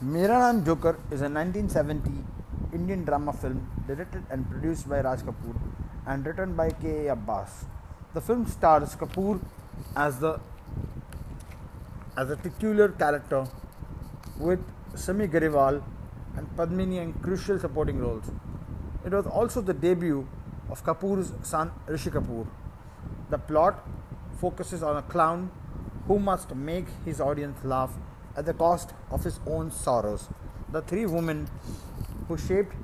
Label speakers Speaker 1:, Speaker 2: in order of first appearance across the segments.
Speaker 1: Mera Joker is a 1970 Indian drama film directed and produced by Raj Kapoor and written by K. A. Abbas. The film stars Kapoor as the as a titular character with Simi Garewal and Padmini in crucial supporting roles. It was also the debut of Kapoor's son Rishi Kapoor. The plot focuses on a clown who must make his audience laugh at the cost of his own sorrows. The three women who shaped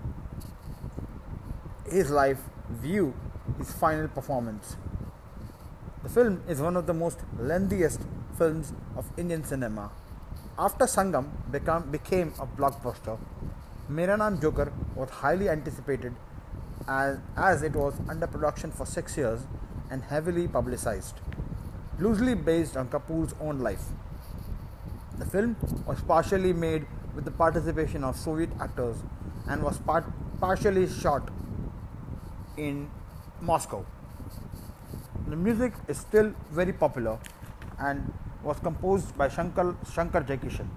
Speaker 1: his life view his final performance. The film is one of the most lengthiest films of Indian cinema. After Sangam become, became a blockbuster, Mera Naam Joker was highly anticipated as, as it was under production for six years and heavily publicized. Loosely based on Kapoor's own life. The film was partially made with the participation of Soviet actors and was part, partially shot in Moscow. The music is still very popular and was composed by Shankar, Shankar Jaikishan.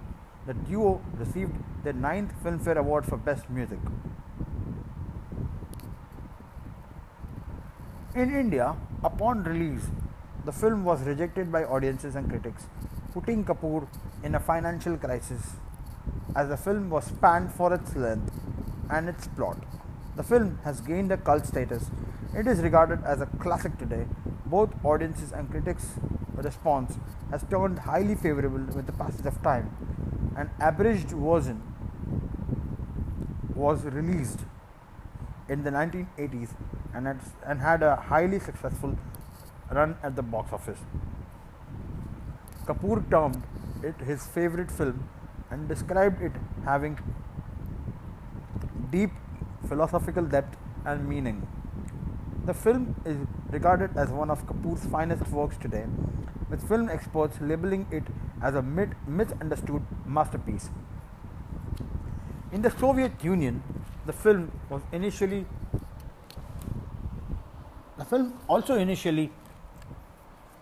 Speaker 1: The duo received their ninth Filmfare Award for Best Music. In India, upon release, the film was rejected by audiences and critics, putting Kapoor in a financial crisis as the film was panned for its length and its plot. The film has gained a cult status. It is regarded as a classic today. Both audiences and critics' response has turned highly favorable with the passage of time. An abridged version was released in the 1980s and, had, and had a highly successful run at the box office. Kapoor termed it his favorite film and described it having deep philosophical depth and meaning. The film is regarded as one of Kapoor's finest works today, with film experts labeling it as a misunderstood masterpiece. In the Soviet Union, the film was initially the film also initially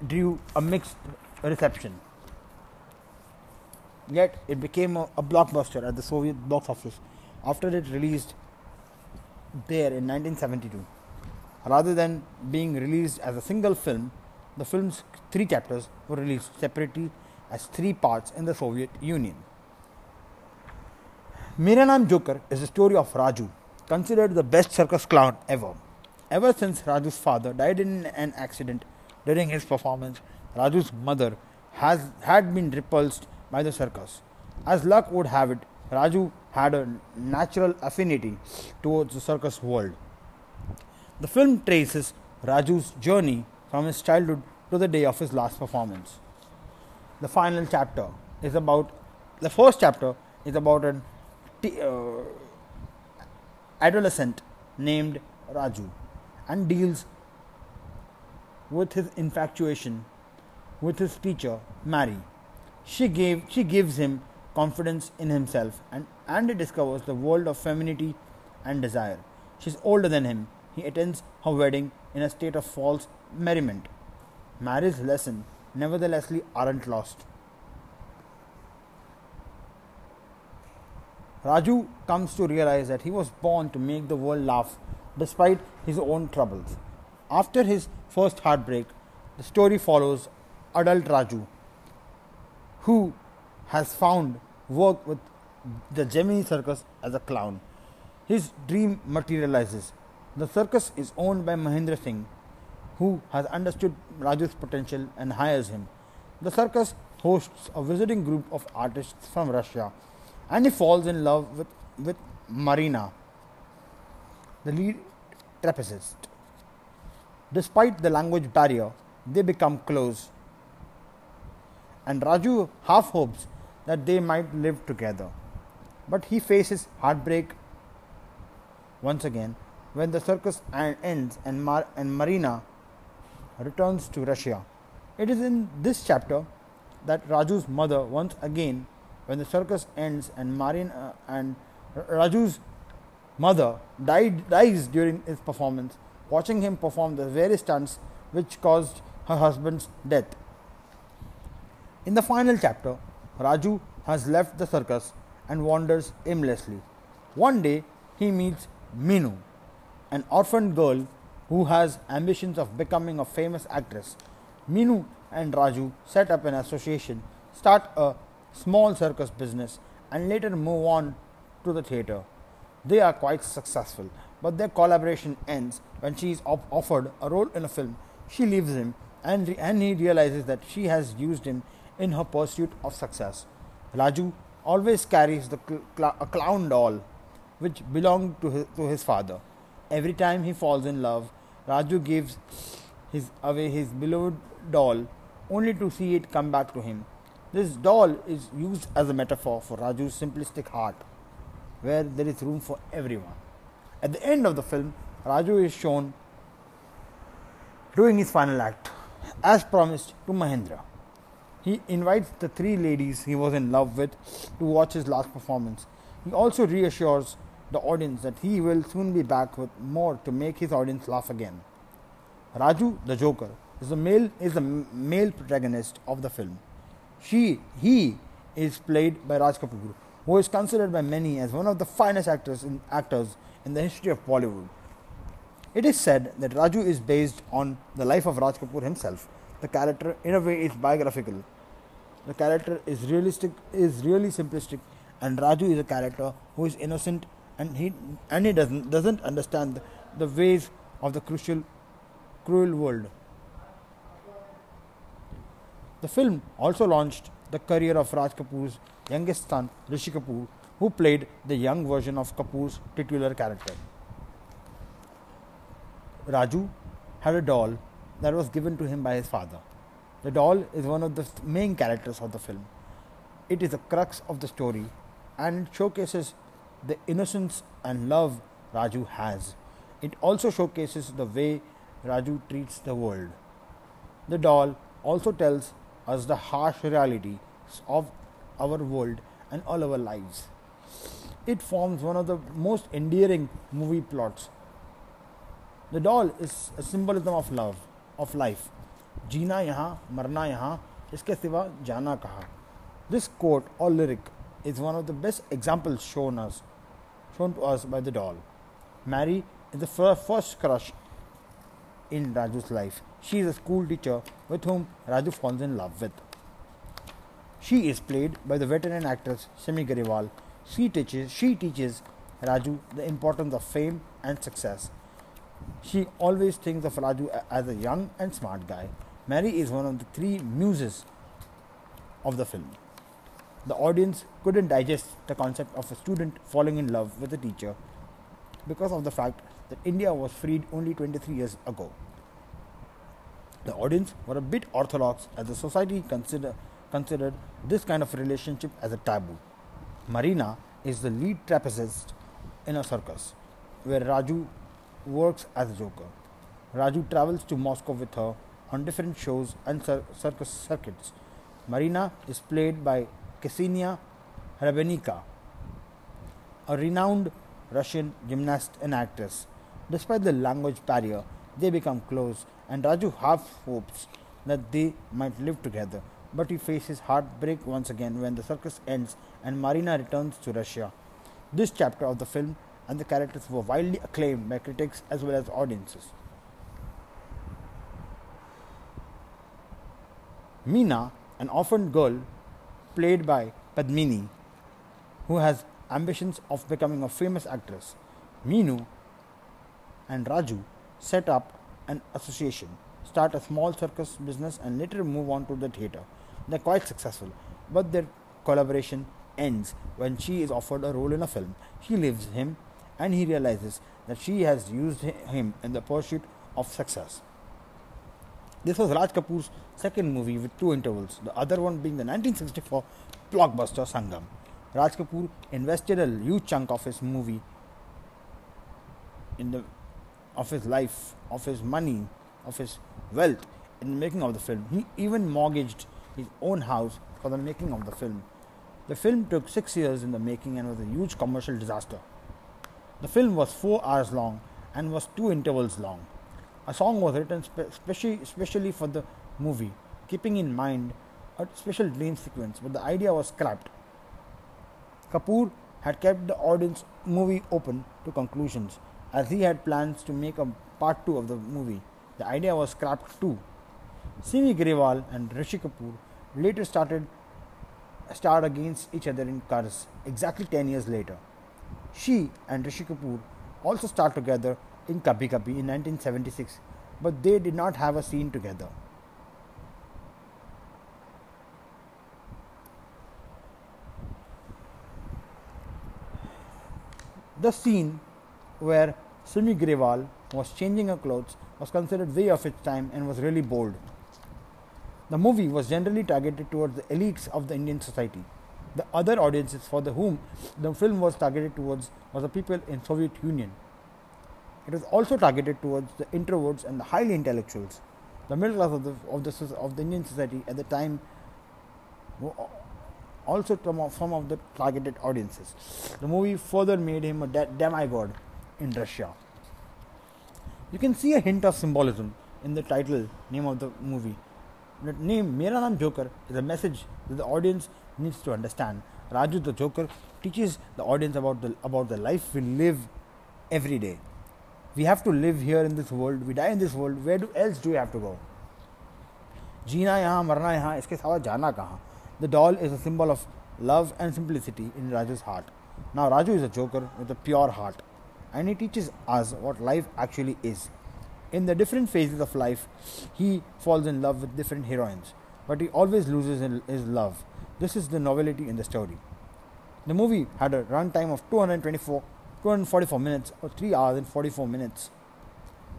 Speaker 1: drew a mixed reception. Yet it became a, a blockbuster at the Soviet box office after it released there in 1972. Rather than being released as a single film, the film's three chapters were released separately as three parts in the Soviet Union. Mera Naam Joker is the story of Raju, considered the best circus clown ever. Ever since Raju's father died in an accident during his performance, Raju's mother has had been repulsed by the circus. As luck would have it, Raju had a natural affinity towards the circus world. The film traces Raju's journey from his childhood to the day of his last performance. The final chapter is about the first chapter is about an t- uh, adolescent named Raju and deals with his infatuation with his teacher Mary. She gave she gives him confidence in himself and Andy discovers the world of femininity and desire. She's older than him. He attends her wedding in a state of false merriment. Mary's lesson nevertheless aren't lost. Raju comes to realize that he was born to make the world laugh despite his own troubles. After his first heartbreak, the story follows adult Raju, who has found work with the Gemini Circus as a clown. His dream materializes. The circus is owned by Mahendra Singh, who has understood Raju's potential and hires him. The circus hosts a visiting group of artists from Russia, and he falls in love with, with Marina, the lead trapezist. Despite the language barrier, they become close, and Raju half hopes that they might live together. But he faces heartbreak once again when the circus ends and, Mar- and Marina returns to Russia. It is in this chapter that Raju's mother once again, when the circus ends and Marina uh, and Raju's mother died, dies during his performance, watching him perform the various stunts which caused her husband's death. In the final chapter, Raju has left the circus and wanders aimlessly. One day, he meets Minu, an orphaned girl who has ambitions of becoming a famous actress. Minu and Raju set up an association, start a small circus business, and later move on to the theatre. They are quite successful, but their collaboration ends when she is op- offered a role in a film. She leaves him, and, re- and he realizes that she has used him in her pursuit of success. Raju always carries the cl- cl- a clown doll which belonged to his, to his father. Every time he falls in love, Raju gives his away his beloved doll only to see it come back to him. This doll is used as a metaphor for Raju's simplistic heart, where there is room for everyone. At the end of the film, Raju is shown doing his final act, as promised to Mahendra. He invites the three ladies he was in love with to watch his last performance. He also reassures the audience that he will soon be back with more to make his audience laugh again. Raju, the Joker, is the male is the male protagonist of the film. She he is played by Raj Kapoor, who is considered by many as one of the finest actors in, actors in the history of Bollywood. It is said that Raju is based on the life of Raj Kapoor himself. The character, in a way, is biographical. The character is realistic, is really simplistic, and Raju is a character who is innocent and he and he doesn't doesn't understand the, ways of the crucial, cruel world. The film also launched the career of Raj Kapoor's youngest son, Rishi Kapoor, who played the young version of Kapoor's titular character. Raju had a doll that was given to him by his father. The doll is one of the main characters of the film. It is the crux of the story and it showcases the innocence and love Raju has. It also showcases the way Raju treats the world. The doll also tells us the harsh reality of our world and all our lives. It forms one of the most endearing movie plots. The doll is a symbolism of love, of life. जीना यहाँ, मरना यहाँ, इसके सिवा जाना कहाँ? This quote or lyric is one of the best example shown us shown to us by the doll Mary is the first crush in Raju's life she is a school teacher with whom Raju falls in love with she is played by the veteran actress Simi Garewal she teach she teaches Raju the importance of fame and success she always thinks of Raju as a young and smart guy Mary is one of the three muses of the film. The audience couldn't digest the concept of a student falling in love with a teacher because of the fact that India was freed only 23 years ago. The audience were a bit orthodox as the society consider, considered this kind of relationship as a taboo. Marina is the lead trapezist in a circus where Raju works as a joker. Raju travels to Moscow with her on different shows and cir- circus circuits. Marina is played by Ksenia Hrebennika, a renowned Russian gymnast and actress. Despite the language barrier, they become close, and Raju half hopes that they might live together. But he faces heartbreak once again when the circus ends and Marina returns to Russia. This chapter of the film and the characters were widely acclaimed by critics as well as audiences. Meena, an orphaned girl played by Padmini, who has ambitions of becoming a famous actress. Meenu and Raju set up an association, start a small circus business, and later move on to the theatre. They're quite successful, but their collaboration ends when she is offered a role in a film. She leaves him, and he realizes that she has used him in the pursuit of success. This was Raj Kapoor's second movie with two intervals, the other one being the 1964 blockbuster Sangam. Raj Kapoor invested a huge chunk of his movie in the of his life, of his money, of his wealth in the making of the film. He even mortgaged his own house for the making of the film. The film took six years in the making and was a huge commercial disaster. The film was four hours long and was two intervals long. A song was written spe- specially, specially for the movie, keeping in mind a special dream sequence, but the idea was scrapped. Kapoor had kept the audience movie open to conclusions as he had plans to make a part 2 of the movie. The idea was scrapped too. Simi Grewal and Rishi Kapoor later started starred against each other in Karz exactly 10 years later. She and Rishi Kapoor also starred together in Kabhi Kabhi in 1976, but they did not have a scene together. The scene where Simi Grewal was changing her clothes was considered way of its time and was really bold. The movie was generally targeted towards the elites of the Indian society. The other audiences for the whom the film was targeted towards was the people in Soviet Union. It was also targeted towards the introverts and the highly intellectuals. The middle class of the, of the, of the Indian society at the time also some of the targeted audiences. The movie further made him a demigod in Russia. You can see a hint of symbolism in the title name of the movie the name Mera Naam Joker is a message that the audience needs to understand. Raju the Joker teaches the audience about the about the life we live every day. We have to live here in this world. We die in this world. Where do, else do we have to go? जीना यहाँ मरना यहाँ इसके सिवा जाना कहाँ The doll is a symbol of love and simplicity in Raju's heart. Now Raju is a joker with a pure heart and he teaches us what life actually is in the different phases of life, he falls in love with different heroines, but he always loses his love. This is the novelty in the story. The movie had a runtime of 224, 244 minutes or 3 hours and 44 minutes.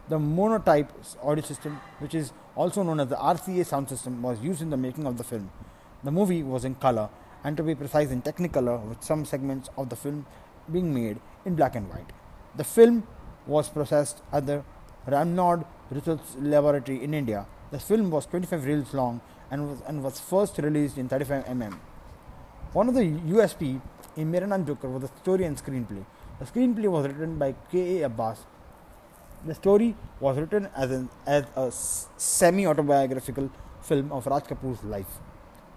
Speaker 1: The monotype audio system, which is also known as the RCA sound system, was used in the making of the film. The movie was in color and to be precise in Technicolor, with some segments of the film being made in black and white. The film was processed at the Ramnord Research Laboratory in India. The film was 25 reels long and was, and was first released in 35 mm. One of the USP in Mera Naam Joker was the story and screenplay. The screenplay was written by K.A. Abbas. The story was written as, an, as a semi autobiographical film of Raj Kapoor's life.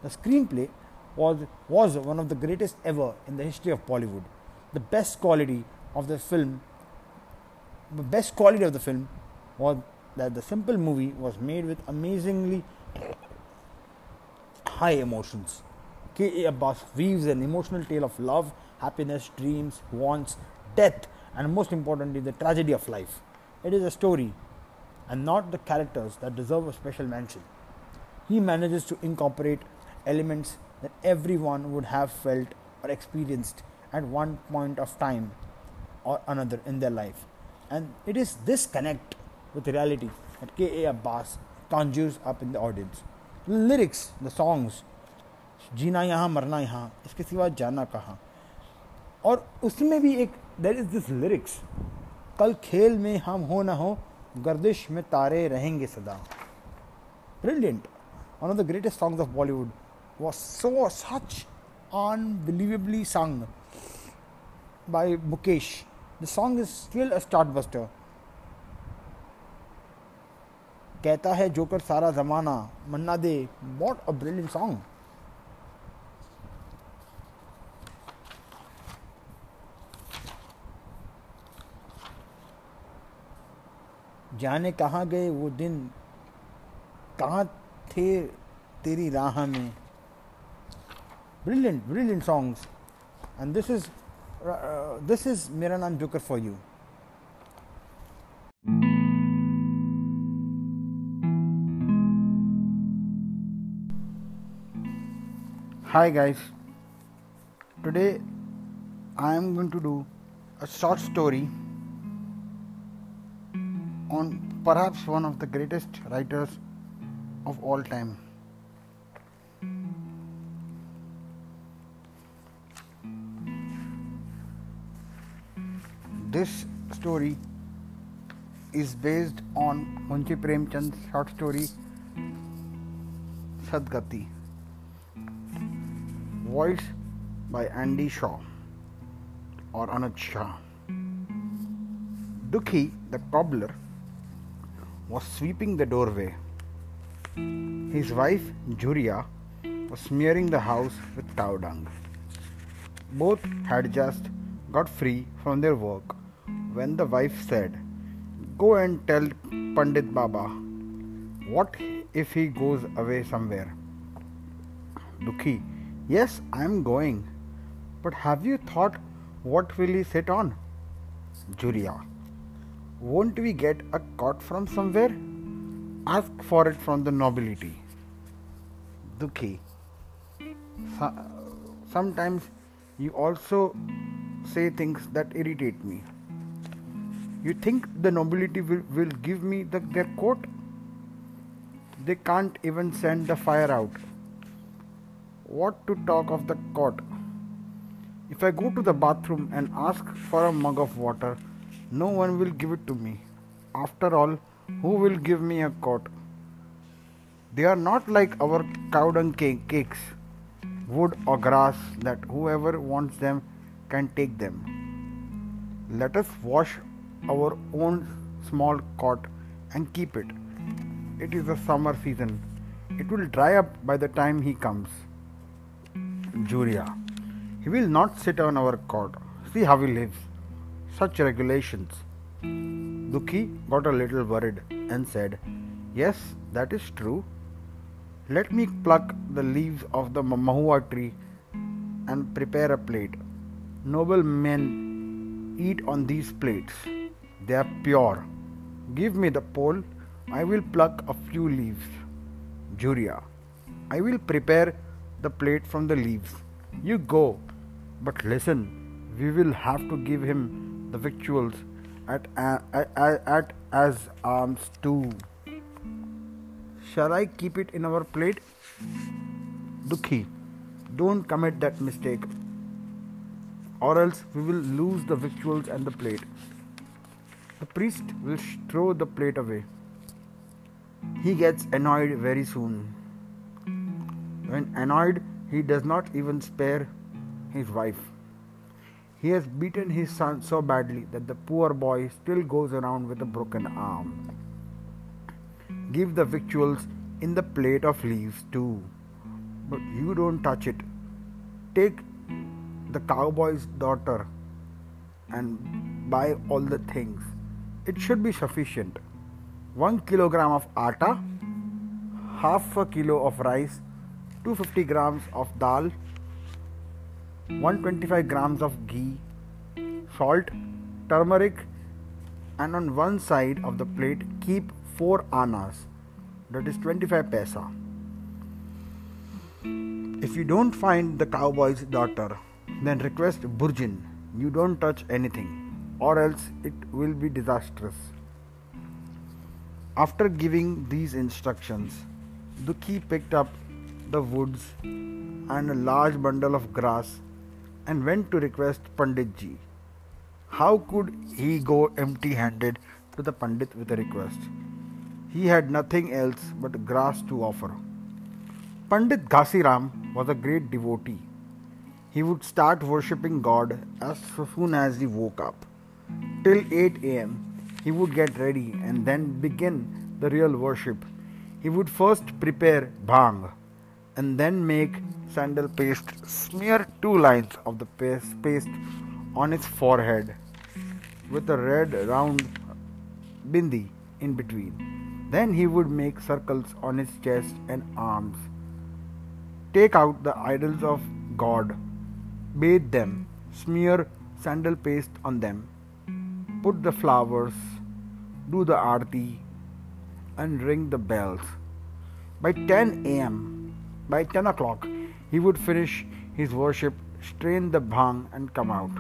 Speaker 1: The screenplay was, was one of the greatest ever in the history of Bollywood. The best quality of the film, the best quality of the film was that the simple movie was made with amazingly high emotions. K.A. Abbas weaves an emotional tale of love, happiness, dreams, wants, death, and most importantly, the tragedy of life. It is a story and not the characters that deserve a special mention. He manages to incorporate elements that everyone would have felt or experienced at one point of time or another in their life. And it is this connect with reality that K.A. Abbas conjures up in the audience. The lyrics, the songs, जीना यहाँ मरना यहाँ इसके सिवा जाना कहाँ और उसमें भी एक देर इज़ दिस लिरिक्स कल खेल में हम हो ना हो, गर्दिश में तारे रहेंगे सदा. Brilliant one of the greatest songs of Bollywood was so such unbelievably song by Mukesh the song is still a start buster कहता है जोकर सारा जमाना, Manna Dey what a brilliant song जाने कहाँ गए वो दिन? कहाँ थे तेरी राह में? Brilliant brilliant songs and this is this is Mera Naam Joker for you Hi guys, today I am going to do a short story. On perhaps one of the greatest writers of all time. This story is based on Munshi Premchand's short story Sadgati voiced by Andy Shaw or Anuj Shah. Dukhi, the cobbler, was sweeping the doorway. His wife, Juria, was smearing the house with cow dung. Both had just got free from their work when the wife said, Go and tell Pandit Baba. What if he goes away somewhere? Dukhi, yes, I am going. But have you thought what will he sit on? Juriya, won't we get a cot from somewhere? Ask for it from the nobility. Dukhi, sometimes you also say things that irritate me. You think the nobility will, will give me the, their coat? They can't even send the fire out. What to talk of the court? If I go to the bathroom and ask for a mug of water, no one will give it to me. After all, who will give me a coat? They are not like our cow dung cakes, wood or grass, that whoever wants them can take them. Let us wash our own small cot and keep it. It is the summer season. It will dry up by the time he comes. Juriya. He will not sit on our cot. See how he lives. Such regulations. Dukhi got a little worried and said, Yes, that is true. Let me pluck the leaves of the mahua tree and prepare a plate. Noble men eat on these plates. They are pure. Give me the pole. I will pluck a few leaves. Juriya. I will prepare the plate from the leaves. You go. But listen, we will have to give him the victuals at, at, at, as alms too. Shall I keep it in our plate? Dukhi, don't commit that mistake, or else we will lose the victuals and the plate. The priest will throw the plate away. He gets annoyed very soon. When annoyed, he does not even spare his wife. He has beaten his son so badly that the poor boy still goes around with a broken arm. Give the victuals in the plate of leaves too, but you don't touch it. Take the cowboy's daughter and buy all the things it should be sufficient. 1 kilogram of atta, half a kilo of rice, 250 grams of dal, 125 grams of ghee, salt, turmeric, and on one side of the plate keep 4 annas, that is 25 paisa. If you don't find the cowboy's daughter, then request Burjin. You don't touch anything or else it will be disastrous. After giving these instructions, Dukhi picked up the woods and a large bundle of grass and went to request Panditji. How could he go empty handed to the Pandit with a request? He had nothing else but grass to offer. Pandit Ghasiram was a great devotee. He would start worshipping God as soon as he woke up. Till 8 am, he would get ready and then begin the real worship. He would first prepare bhang and then make sandal paste, smear two lines of the paste on his forehead with a red round bindi in between. Then he would make circles on his chest and arms. Take out the idols of God, bathe them, smear sandal paste on them, put the flowers, do the arti, and ring the bells. By 10 a.m., by 10 o'clock, he would finish his worship, strain the bhang, and come out.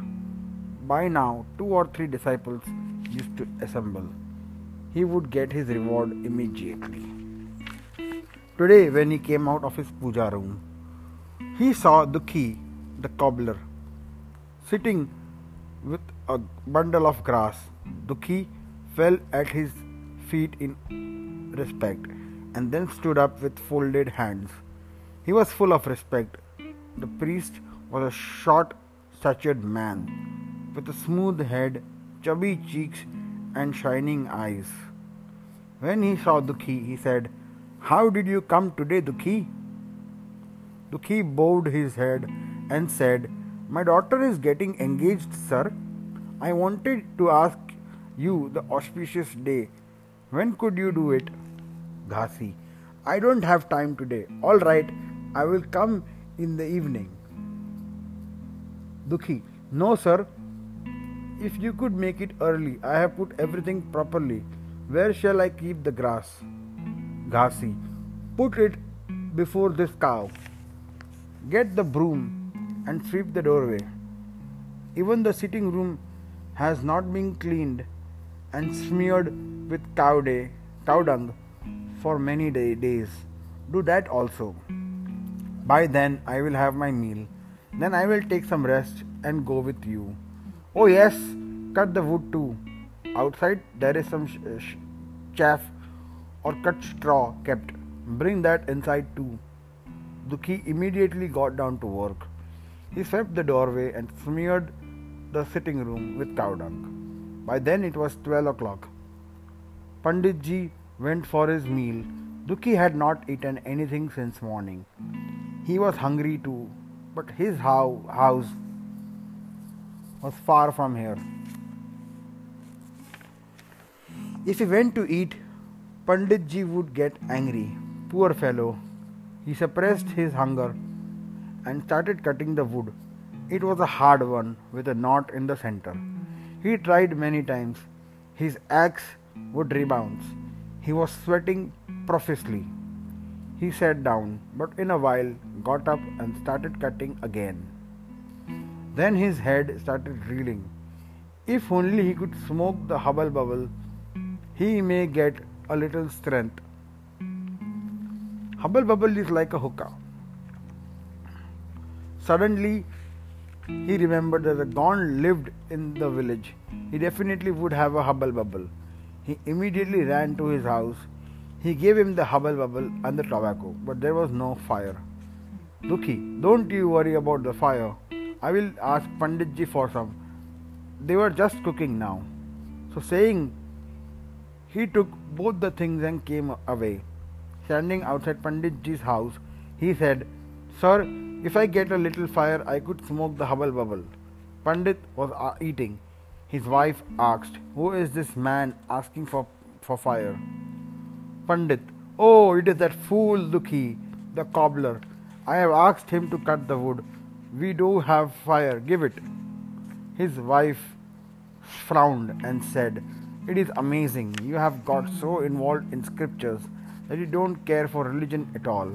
Speaker 1: By now, two or three disciples used to assemble. He would get his reward immediately. Today, when he came out of his puja room, he saw Dukhi, the cobbler, sitting with a bundle of grass. Dukhi fell at his feet in respect and then stood up with folded hands. He was full of respect. The priest was a short statured man with a smooth head, chubby cheeks, and shining eyes. When he saw Dukhi, he said, How did you come today, Dukhi? Dukhi bowed his head and said, My daughter is getting engaged, sir. I wanted to ask you the auspicious day. When could you do it? Ghasi. I don't have time today. All right, I will come in the evening. Dukhi. No, sir. If you could make it early, I have put everything properly. Where shall I keep the grass? Ghasi. Put it before this cow. Get the broom and sweep the doorway. Even the sitting room has not been cleaned and smeared with cow, day, cow dung for many day, days. Do that also. By then, I will have my meal. Then I will take some rest and go with you. Oh, yes, cut the wood too. Outside, there is some sh- sh- chaff or cut straw kept. Bring that inside too. Dukhi immediately got down to work. He swept the doorway and smeared the sitting room with cow dung. By then it was 12 o'clock. Panditji went for his meal. Dukhi had not eaten anything since morning. He was hungry too, but his house was far from here. If he went to eat, Panditji would get angry. Poor fellow. He suppressed his hunger and started cutting the wood. It was a hard one with a knot in the center. He tried many times. His axe would rebound. He was sweating profusely. He sat down, but in a while got up and started cutting again. Then his head started reeling. If only he could smoke the hubble bubble, he may get a little strength. Hubble bubble is like a hookah. Suddenly, he remembered that the Gond lived in the village. He definitely would have a hubble bubble. He immediately ran to his house. He gave him the hubble bubble and the tobacco, but there was no fire. Dukhi, don't you worry about the fire. I will ask Panditji for some. They were just cooking now. So saying, he took both the things and came away. Standing outside Panditji's house, he said, Sir, if I get a little fire, I could smoke the hubble bubble. Pandit was uh, eating. His wife asked, Who is this man asking for, for fire? Pandit, Oh, it is that fool Dukhi, the cobbler. I have asked him to cut the wood. We do have fire, give it. His wife frowned and said, It is amazing. You have got so involved in scriptures that you don't care for religion at all.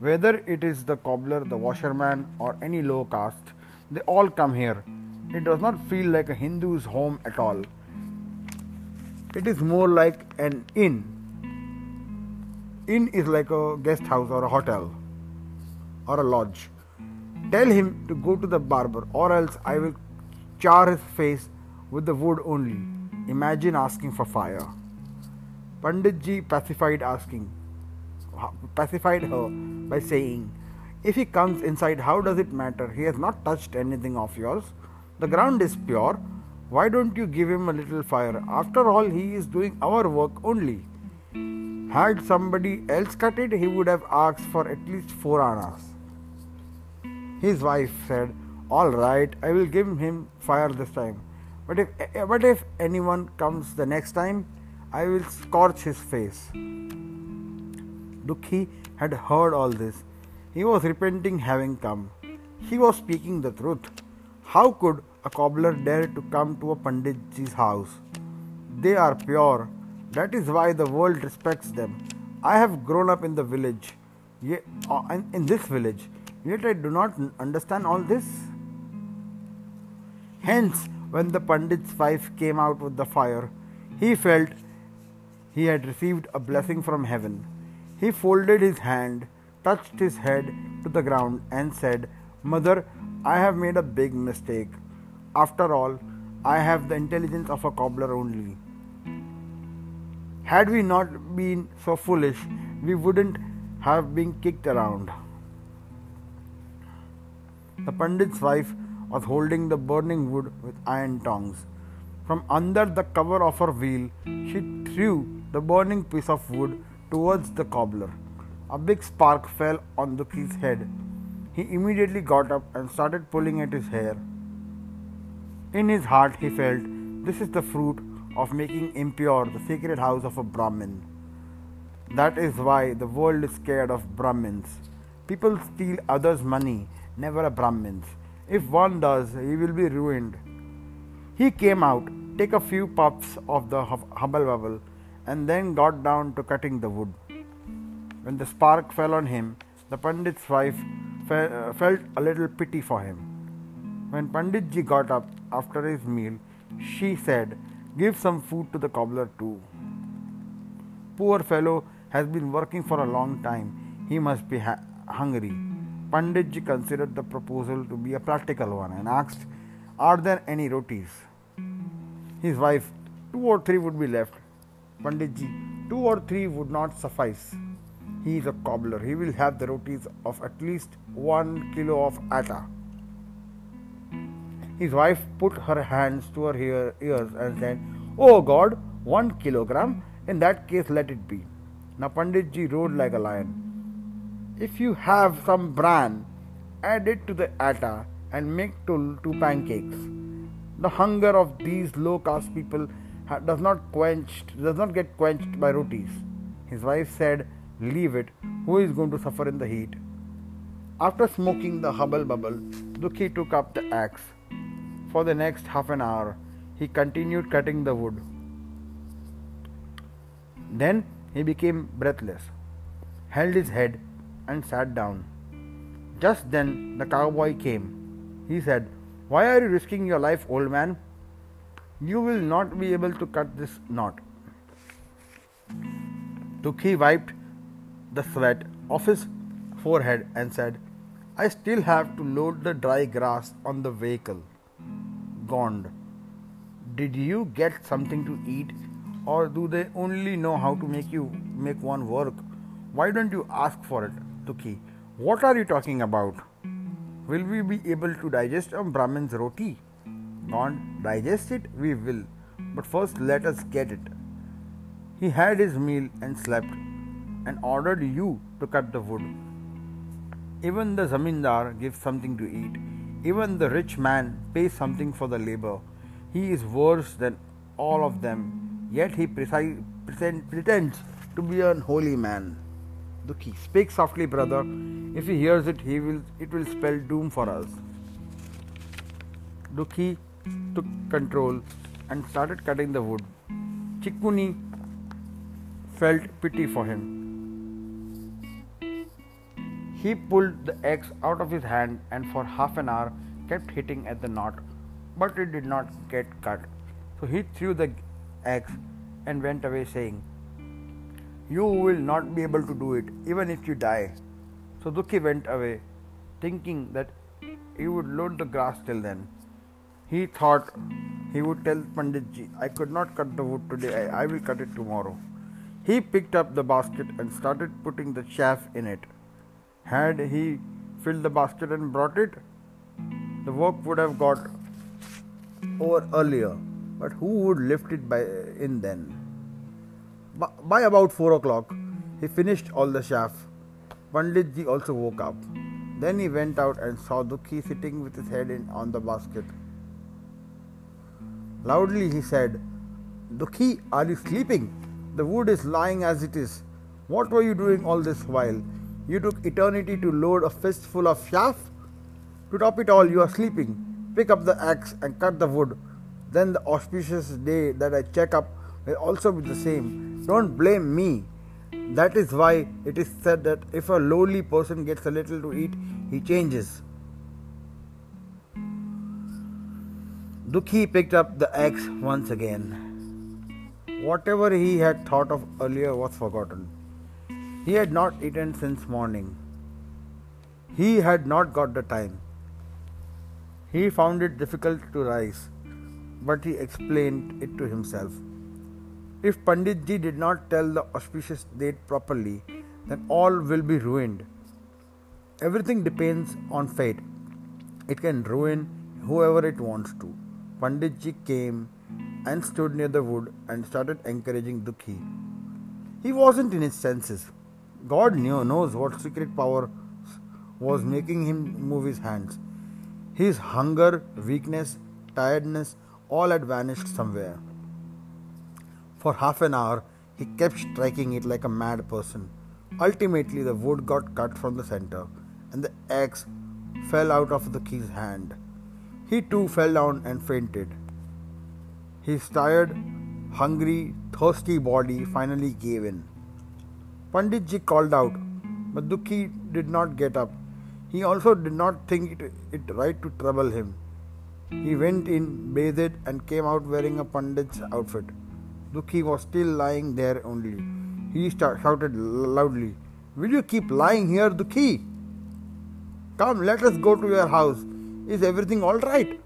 Speaker 1: Whether it is the cobbler, the washerman, or any low caste, they all come here. It does not feel like a Hindu's home at all. It is more like an inn. Inn is like a guest house or a hotel or a lodge. Tell him to go to the barber, or else I will char his face with the wood only. Imagine asking for fire. Panditji pacified asking, pacified her by saying, If he comes inside, how does it matter? He has not touched anything of yours. The ground is pure. Why don't you give him a little fire? After all, he is doing our work only. Had somebody else cut it, he would have asked for at least four annas. His wife said, All right, I will give him fire this time. But if, eh, eh, but if anyone comes the next time, I will scorch his face. Dukhi had heard all this. He was repenting having come. He was speaking the truth. How could a cobbler dare to come to a Panditji's house? They are pure. That is why the world respects them. I have grown up in the village, uh, in this village, yet I do not understand all this. Hence, when the Pandit's wife came out with the fire, he felt he had received a blessing from heaven. He folded his hand, touched his head to the ground, and said, Mother, I have made a big mistake. After all, I have the intelligence of a cobbler only. Had we not been so foolish, we wouldn't have been kicked around. The Pandit's wife was holding the burning wood with iron tongs. From under the cover of her wheel, she threw the burning piece of wood towards the cobbler. A big spark fell on Dukhi's head. He immediately got up and started pulling at his hair. In his heart, he felt this is the fruit of making impure the sacred house of a Brahmin. That is why the world is scared of Brahmins. People steal others' money, never a Brahmin's. If one does, he will be ruined. He came out, took a few puffs of the hubble bubble, and then got down to cutting the wood. When the spark fell on him, the Pandit's wife fe- uh, felt a little pity for him. When Panditji got up after his meal, she said, Give some food to the cobbler too. Poor fellow has been working for a long time. He must be ha- hungry. Panditji considered the proposal to be a practical one and asked, Are there any rotis? His wife, Two or three would be left. Panditji, two or three would not suffice. He is a cobbler. He will have the rotis of at least one kilo of atta. His wife put her hands to her ears and said, Oh God, one kilogram? In that case, let it be. Now Panditji rode like a lion. If you have some bran, add it to the atta and make two, two pancakes. The hunger of these low caste people does not quenched does not get quenched by rotis. His wife said, Leave it. Who is going to suffer in the heat? After smoking the hubble bubble, Dukhi took up the axe. For the next half an hour, he continued cutting the wood. Then he became breathless, held his head, and sat down. Just then the cowboy came. He said, Why are you risking your life, old man? You will not be able to cut this knot. Dukhi wiped the sweat off his forehead and said, I still have to load the dry grass on the vehicle. Gond, did you get something to eat, or do they only know how to make you make one work? Why don't you ask for it? Dukhi. What are you talking about? Will we be able to digest a Brahmin's roti? Not digest it, we will. But first, let us get it. He had his meal and slept, and ordered you to cut the wood. Even the zamindar gives something to eat. Even the rich man pays something for the labor. He is worse than all of them, yet he pretends to be an holy man. Dukhi, speak softly, brother. If he hears it, he will it will spell doom for us. Dukhi took control and started cutting the wood. Chikuni felt pity for him. He pulled the axe out of his hand and for half an hour kept hitting at the knot, but it did not get cut. So he threw the axe and went away, saying, you will not be able to do it even if you die. So Dukhi went away, thinking that he would load the grass till then. He thought he would tell Panditji, I could not cut the wood today, I, I will cut it tomorrow. He picked up the basket and started putting the chaff in it. Had he filled the basket and brought it, the work would have got over earlier. But who would lift it by in then? By about 4 o'clock, he finished all the chaff. Panditji also woke up. Then he went out and saw Dukhi sitting with his head in, on the basket. Loudly he said, Dukhi, are you sleeping? The wood is lying as it is. What were you doing all this while? You took eternity to load a fistful of chaff? To top it all, you are sleeping. Pick up the axe and cut the wood. Then the auspicious day that I check up will also be the same. Don't blame me. That is why it is said that if a lowly person gets a little to eat, he changes. Dukhi picked up the axe once again. Whatever he had thought of earlier was forgotten. He had not eaten since morning. He had not got the time. He found it difficult to rise, but he explained it to himself. If Panditji did not tell the auspicious date properly, then all will be ruined. Everything depends on fate. It can ruin whoever it wants to. Panditji came and stood near the wood and started encouraging Dukhi. He wasn't in his senses. God knew, knows what secret power was making him move his hands. His hunger, weakness, tiredness all had vanished somewhere. For half an hour, he kept striking it like a mad person. Ultimately, the wood got cut from the center, and the axe fell out of Dukhi's hand. He too fell down and fainted. His tired, hungry, thirsty body finally gave in. Panditji called out, but Dukhi did not get up. He also did not think it, it right to trouble him. He went in, bathed, and came out wearing a pandit's outfit. Dukhi was still lying there only. He shouted loudly, Will you keep lying here, Dukhi? Come, let us go to your house. Is everything all right?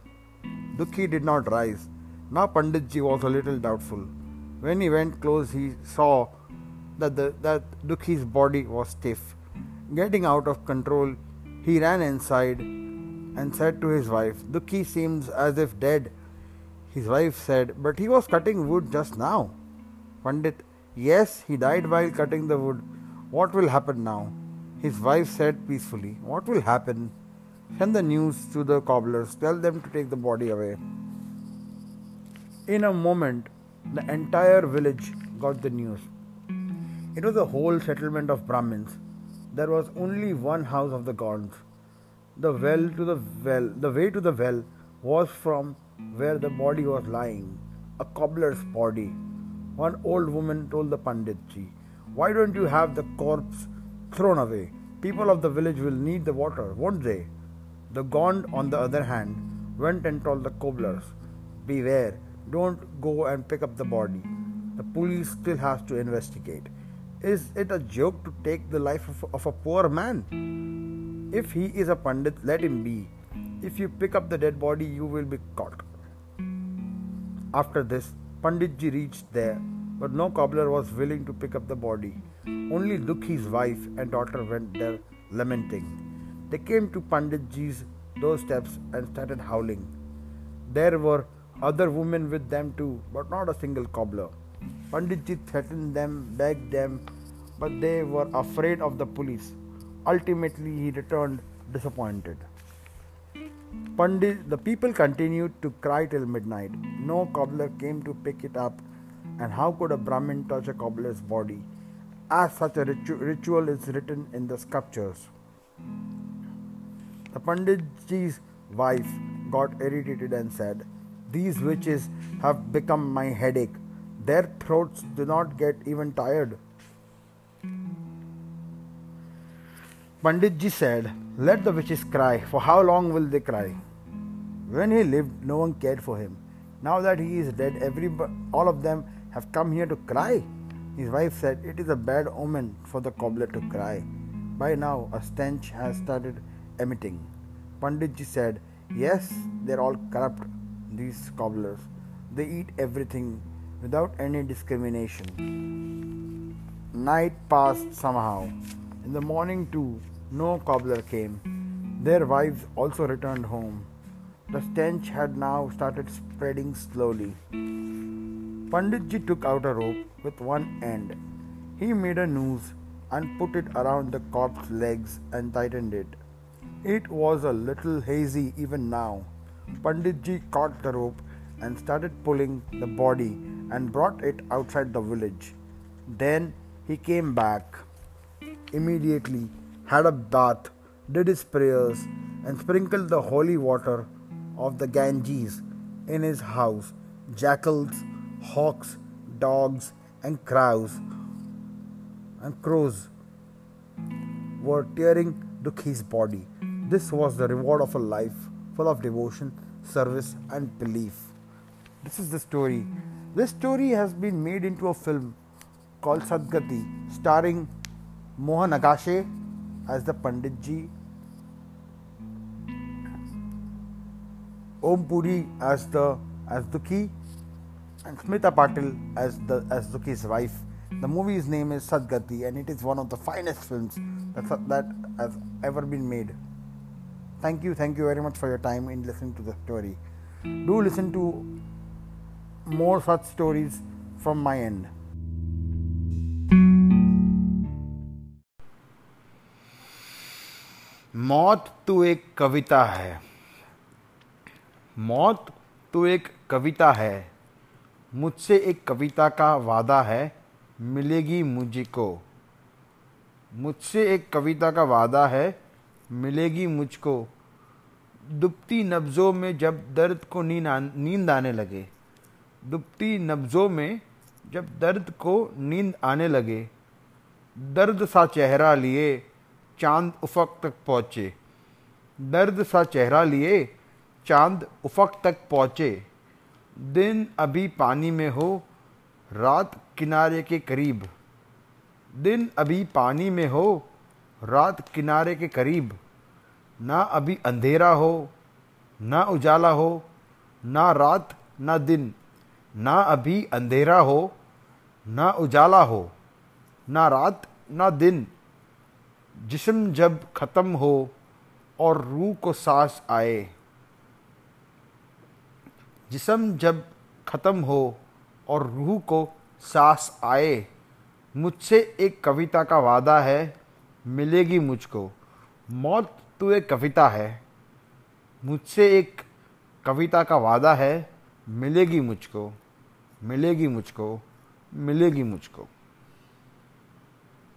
Speaker 1: Dukhi did not rise. Now Panditji was a little doubtful. When he went close, he saw that, the, that Dukhi's body was stiff. Getting out of control, he ran inside and said to his wife, Dukhi seems as if dead. His wife said, But he was cutting wood just now. Pandit, yes, he died while cutting the wood. What will happen now? His wife said peacefully, What will happen? Send the news to the cobblers, tell them to take the body away. In a moment, the entire village got the news. It was a whole settlement of Brahmins. There was only one house of the gods. The well to the well, the way to the well was from where the body was lying, a cobbler's body. One old woman told the Panditji, Why don't you have the corpse thrown away? People of the village will need the water, won't they? The Gond, on the other hand, went and told the cobblers, Beware, don't go and pick up the body. The police still has to investigate. Is it a joke to take the life of, of a poor man? If he is a pandit, let him be. If you pick up the dead body, you will be caught. After this, Panditji reached there, but no cobbler was willing to pick up the body. Only Dukhi's wife and daughter went there lamenting. They came to Panditji's doorsteps and started howling. There were other women with them too, but not a single cobbler. Panditji threatened them, begged them, but they were afraid of the police. Ultimately, he returned disappointed. Pandit, the people continued to cry till midnight. No cobbler came to pick it up, and how could a Brahmin touch a cobbler's body? As such a ritu- ritual is written in the scriptures. The Panditji's wife got irritated and said, These witches have become my headache. Their throats do not get even tired. Panditji said, Let the witches cry. For how long will they cry? When he lived, no one cared for him. Now that he is dead, every, all of them have come here to cry. His wife said, It is a bad omen for the cobbler to cry. By now, a stench has started emitting. Panditji said, Yes, they're all corrupt, these cobblers. They eat everything without any discrimination. Night passed somehow. In the morning, too, no cobbler came. Their wives also returned home. The stench had now started spreading slowly. Panditji took out a rope with one end. He made a noose and put it around the corpse's legs and tightened it. It was a little hazy even now. Panditji caught the rope and started pulling the body and brought it outside the village. Then he came back immediately had a bath, did his prayers, and sprinkled the holy water of the Ganges in his house. Jackals, hawks, dogs, and crows and crows were tearing Dukhi's body. This was the reward of a life full of devotion, service, and belief. This is the story. This story has been made into a film called Sadgati, starring Mohan Agashe as the Panditji, Om Puri as the as Dukhi, and Smita Patil as the as Dukhi's wife. The movie's name is Sadgati, and it is one of the finest films that that has ever been made. Thank you, thank you very much for your time in listening to the story. Do listen to more such stories from my end. मौत तो एक कविता है। मौत तो एक कविता है। मुझसे एक कविता का वादा है, मिलेगी मुझको। मुझसे एक कविता का वादा है, मिलेगी मुझको। दुबती नब्ज़ों में जब दर्द को नींद नींद आने लगे। दुबती नब्ज़ों में जब दर्द को नींद आने लगे, दर्द सा चेहरा लिए चाँद उफक तक पहुँचे। दर्द सा चेहरा लिए चाँद उफक तक पहुँचे। दिन अभी पानी में हो, रात किनारे के करीब। दिन अभी पानी में हो, रात किनारे के करीब। ना अभी अंधेरा हो, ना उजाला हो, ना रात, ना दिन। ना अभी अंधेरा हो, ना उजाला हो, ना रात, ना दिन। जिसम जब ख़त्म हो और रूह को सांस आए। जिसम जब ख़त्म हो और रूह को सांस आए। मुझसे एक कविता का वादा है, मिलेगी मुझको। मौत तो एक कविता है। मुझसे एक कविता का वादा है, मिलेगी मुझको। मिलेगी मुझको मिलेगी मुझको।